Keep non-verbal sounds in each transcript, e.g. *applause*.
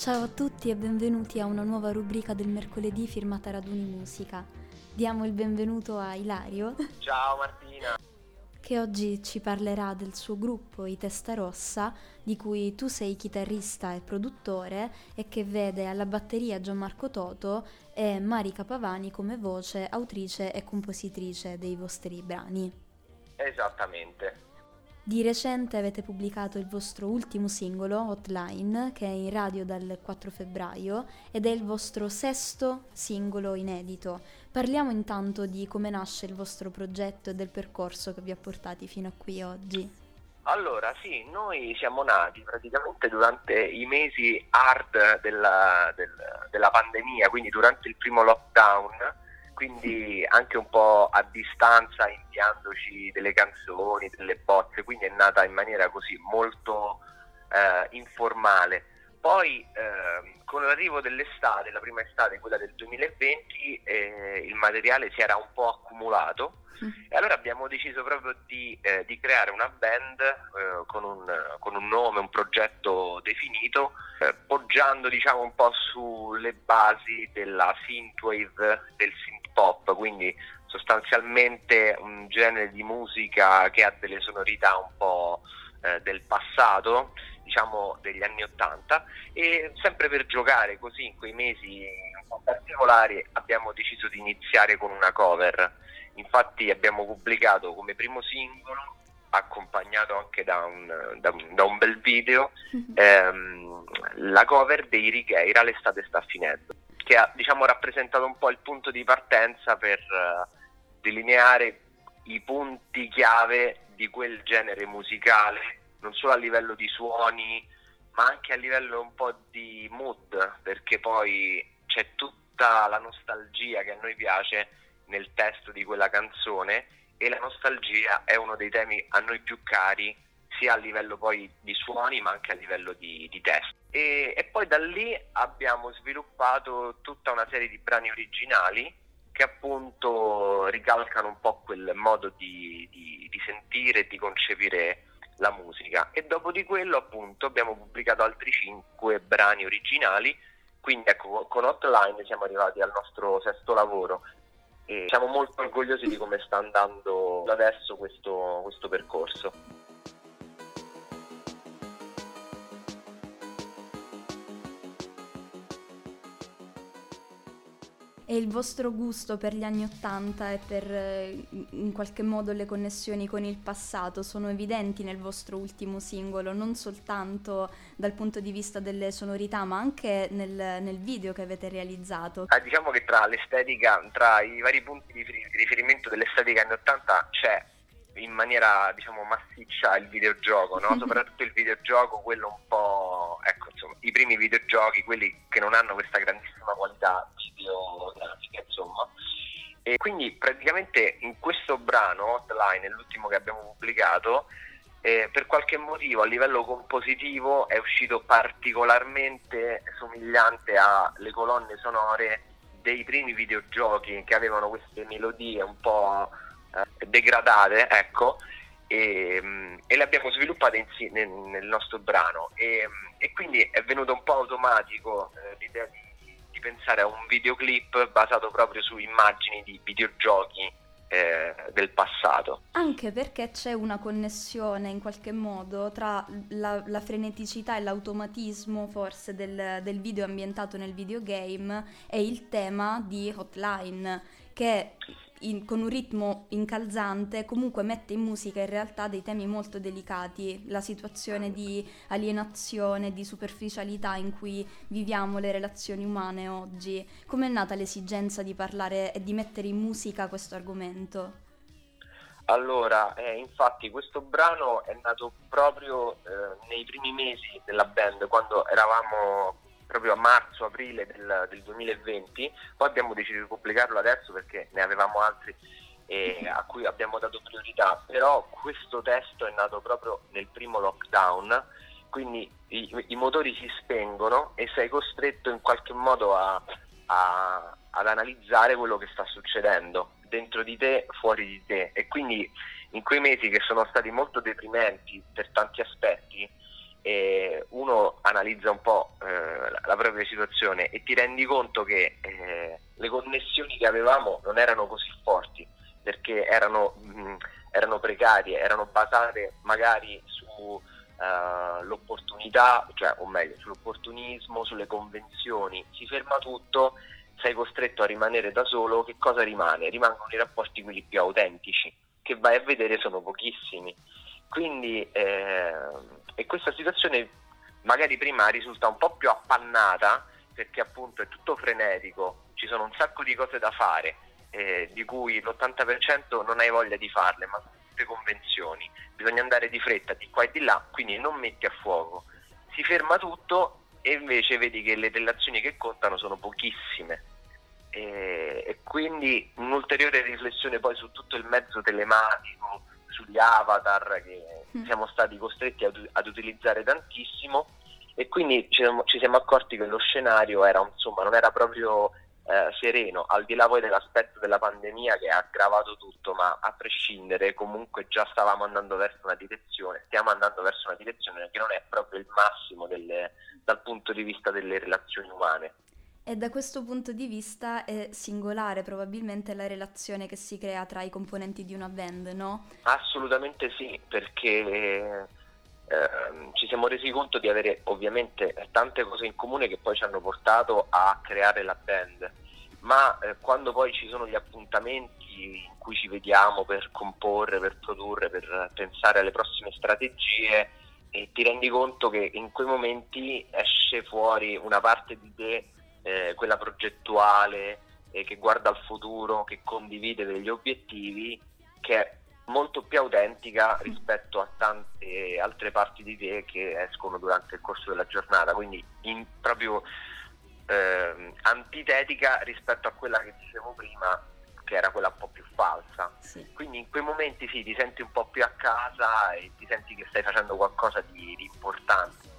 Ciao a tutti e benvenuti a una nuova rubrica del mercoledì firmata Raduni Musica. Diamo il benvenuto a Ilario. Ciao Martina. Che oggi ci parlerà del suo gruppo I Testa Rossa, di cui tu sei chitarrista e produttore e che vede alla batteria Gianmarco Toto e Marica Pavani come voce, autrice e compositrice dei vostri brani. Esattamente. Di recente avete pubblicato il vostro ultimo singolo, Hotline, che è in radio dal 4 febbraio ed è il vostro sesto singolo inedito. Parliamo intanto di come nasce il vostro progetto e del percorso che vi ha portati fino a qui oggi. Allora, sì, noi siamo nati praticamente durante i mesi hard della, del, della pandemia, quindi durante il primo lockdown quindi anche un po' a distanza inviandoci delle canzoni, delle bozze, quindi è nata in maniera così molto eh, informale. Poi eh, con l'arrivo dell'estate, la prima estate, quella del 2020, eh, il materiale si era un po' accumulato e allora abbiamo deciso proprio di, eh, di creare una band eh, con un, con, un, nome, un progetto definito, eh, poggiando diciamo un po' sulle basi della synthwave, del quindi sostanzialmente un genere di musica che ha delle sonorità un po' eh, del passato, diciamo degli anni Ottanta, e sempre per giocare così in quei mesi un po' particolari abbiamo deciso di iniziare con una cover. Infatti abbiamo pubblicato come primo singolo, accompagnato anche da un, da da un bel video, *laughs* ehm, la cover dei Righeira L'estate sta finendo, che ha diciamo, rappresentato un po' il punto di partenza per uh, delineare i punti chiave di quel genere musicale, non solo a livello di suoni, ma anche a livello un po' di mood, perché poi c'è tutta la nostalgia che a noi piace nel testo di quella canzone e la nostalgia è uno dei temi a noi più cari sia a livello poi di suoni ma anche a livello di, di testo. E, e, poi da lì abbiamo sviluppato tutta una serie di brani originali che appunto ricalcano un po' quel modo di, di, di sentire e di concepire la musica e dopo di quello appunto abbiamo pubblicato altri cinque brani originali quindi ecco con Hotline siamo arrivati al nostro sesto lavoro e siamo molto orgogliosi di come sta andando adesso questo, questo percorso. Il vostro gusto per gli anni Ottanta e per eh, in qualche modo le connessioni con il passato sono evidenti nel vostro ultimo singolo, non soltanto dal punto di vista delle sonorità, ma anche nel, nel video che avete realizzato. Ah, diciamo che tra l'estetica, tra i vari punti di riferimento dell'estetica anni Ottanta c'è in maniera diciamo massiccia il videogioco, no? *laughs* soprattutto il videogioco, quello un po', ecco insomma, i primi videogiochi, quelli che non hanno questa grandissima qualità videografica insomma. E quindi praticamente in questo brano, Hotline, l'ultimo che abbiamo pubblicato, eh, per qualche motivo a livello compositivo è uscito particolarmente somigliante alle colonne sonore dei primi videogiochi che avevano queste melodie un po' eh, degradate, ecco, e, mm, e, le abbiamo sviluppate in, nel, nel, nostro brano e, e, quindi è venuto un po' automatico eh, l'idea di, di, pensare a un videoclip basato proprio su immagini di videogiochi eh, del passato. Anche perché c'è una connessione in qualche modo tra la, la freneticità e l'automatismo forse del, del video ambientato nel videogame e il tema di Hotline che in, con un ritmo incalzante comunque mette in musica in realtà dei temi molto delicati, la situazione di alienazione, di superficialità in cui viviamo le relazioni umane oggi. Com'è nata l'esigenza di parlare e di mettere in musica questo argomento? Allora, eh, infatti questo brano è nato proprio eh, nei primi mesi della band, quando eravamo proprio a marzo-aprile del, del 2020, poi abbiamo deciso di pubblicarlo adesso perché ne avevamo altri eh, a cui abbiamo dato priorità, però questo testo è nato proprio nel primo lockdown, quindi i, i motori si spengono e sei costretto in qualche modo a, a, ad analizzare quello che sta succedendo dentro di te, fuori di te. E quindi in quei mesi che sono stati molto deprimenti per tanti aspetti, eh, uno analizza un po' eh, la, propria situazione e ti rendi conto che eh, le connessioni che avevamo non erano così forti perché erano, mh, erano precarie, erano basate magari sull'opportunità, uh, cioè, o meglio, sull'opportunismo, sulle convenzioni, si ferma tutto, sei costretto a rimanere da solo, che cosa rimane? Rimangono i rapporti quelli più autentici, che vai a vedere sono pochissimi. Quindi, eh, e questa situazione magari prima risulta un po' più appannata perché appunto è tutto frenetico, ci sono un sacco di cose da fare, eh, di cui l'80% non hai voglia di farle, ma tutte convenzioni, bisogna andare di fretta di qua e di là, quindi non metti a fuoco. Si ferma tutto e invece vedi che le relazioni che contano sono pochissime. E, e quindi un'ulteriore riflessione poi su tutto il mezzo telematico, sugli avatar che mm. siamo stati costretti ad, ad utilizzare tantissimo e quindi ci siamo, ci siamo, accorti che lo scenario era, insomma, non era proprio eh, sereno, al di là poi dell'aspetto della pandemia che ha aggravato tutto, ma a prescindere comunque già stavamo andando verso una direzione, stiamo andando verso una direzione che non è proprio il massimo delle, dal punto di vista delle relazioni umane. E da questo punto di vista è singolare probabilmente la relazione che si crea tra i componenti di una band, no? Assolutamente sì, perché eh, ci siamo resi conto di avere ovviamente tante cose in comune che poi ci hanno portato a creare la band, ma eh, quando poi ci sono gli appuntamenti in cui ci vediamo per comporre, per produrre, per pensare alle prossime strategie, e ti rendi conto che in quei momenti esce fuori una parte di te, eh, quella progettuale, eh, che guarda al futuro, che condivide degli obiettivi, che è molto più autentica rispetto a tante altre parti di te che escono durante il corso della giornata, quindi in, proprio eh, antitetica rispetto a quella che dicevo prima, che era quella un po' più falsa. Sì. Quindi in quei momenti sì, ti senti un po' più a casa e ti senti che stai facendo qualcosa di, di importante.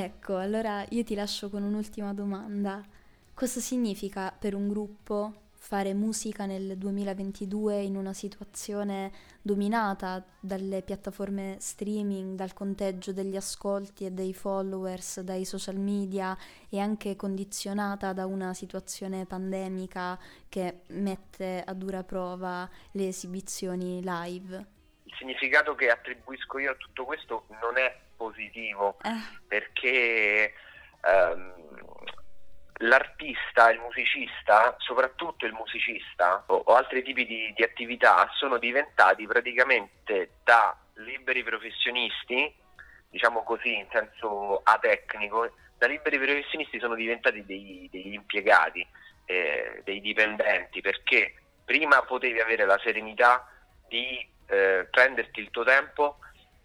Ecco, allora io ti lascio con un'ultima domanda. Cosa significa per un gruppo fare musica nel 2022 in una situazione dominata dalle piattaforme streaming, dal conteggio degli ascolti e dei followers, dai social media e anche condizionata da una situazione pandemica che mette a dura prova le esibizioni live? Il significato che attribuisco io a tutto questo non è positivo eh. perché ehm, l'artista, il musicista, soprattutto il musicista o, o altri tipi di, di, attività sono diventati praticamente da liberi professionisti, diciamo così in senso atecnico, da liberi professionisti sono diventati dei, degli impiegati, eh, dei dipendenti, perché prima potevi avere la serenità di eh, prenderti il tuo tempo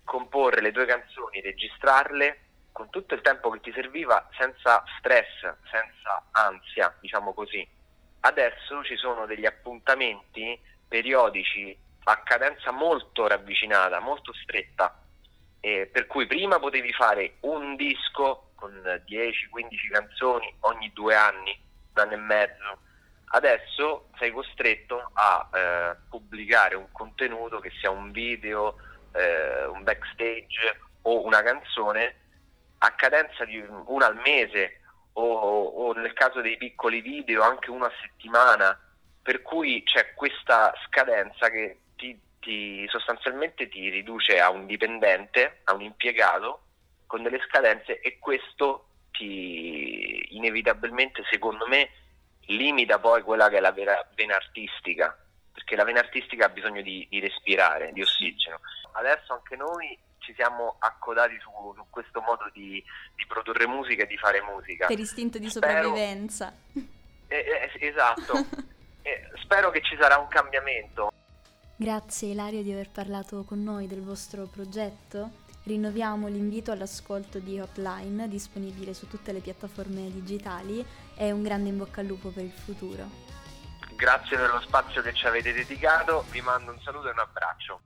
comporre le tue canzoni, registrarle con tutto il tempo che ti serviva senza stress, senza ansia, diciamo così. Adesso ci sono degli appuntamenti periodici a cadenza molto ravvicinata, molto stretta, eh, per cui prima potevi fare un disco con 10-15 canzoni ogni due anni, un anno e mezzo. Adesso sei costretto a eh, pubblicare un contenuto che sia un video, eh, un backstage o una canzone a cadenza di una al mese o, o, nel caso dei piccoli video anche una settimana, per cui c'è questa scadenza che ti, ti, sostanzialmente ti riduce a un dipendente, a un impiegato con delle scadenze e questo ti inevitabilmente secondo me limita poi quella che è la vera vena artistica perché la vena artistica ha bisogno di, di respirare, di ossigeno. Adesso anche noi ci siamo accodati su, su questo modo di, di, produrre musica e di fare musica. Per istinto di sopravvivenza. Eh, eh, esatto. *laughs* eh, spero che ci sarà un cambiamento. Grazie Ilario di aver parlato con noi del vostro progetto. Rinnoviamo l'invito all'ascolto di Hotline, disponibile su tutte le piattaforme digitali, e un grande in bocca al lupo per il futuro. Grazie per lo spazio che ci avete dedicato, vi mando un saluto e un abbraccio.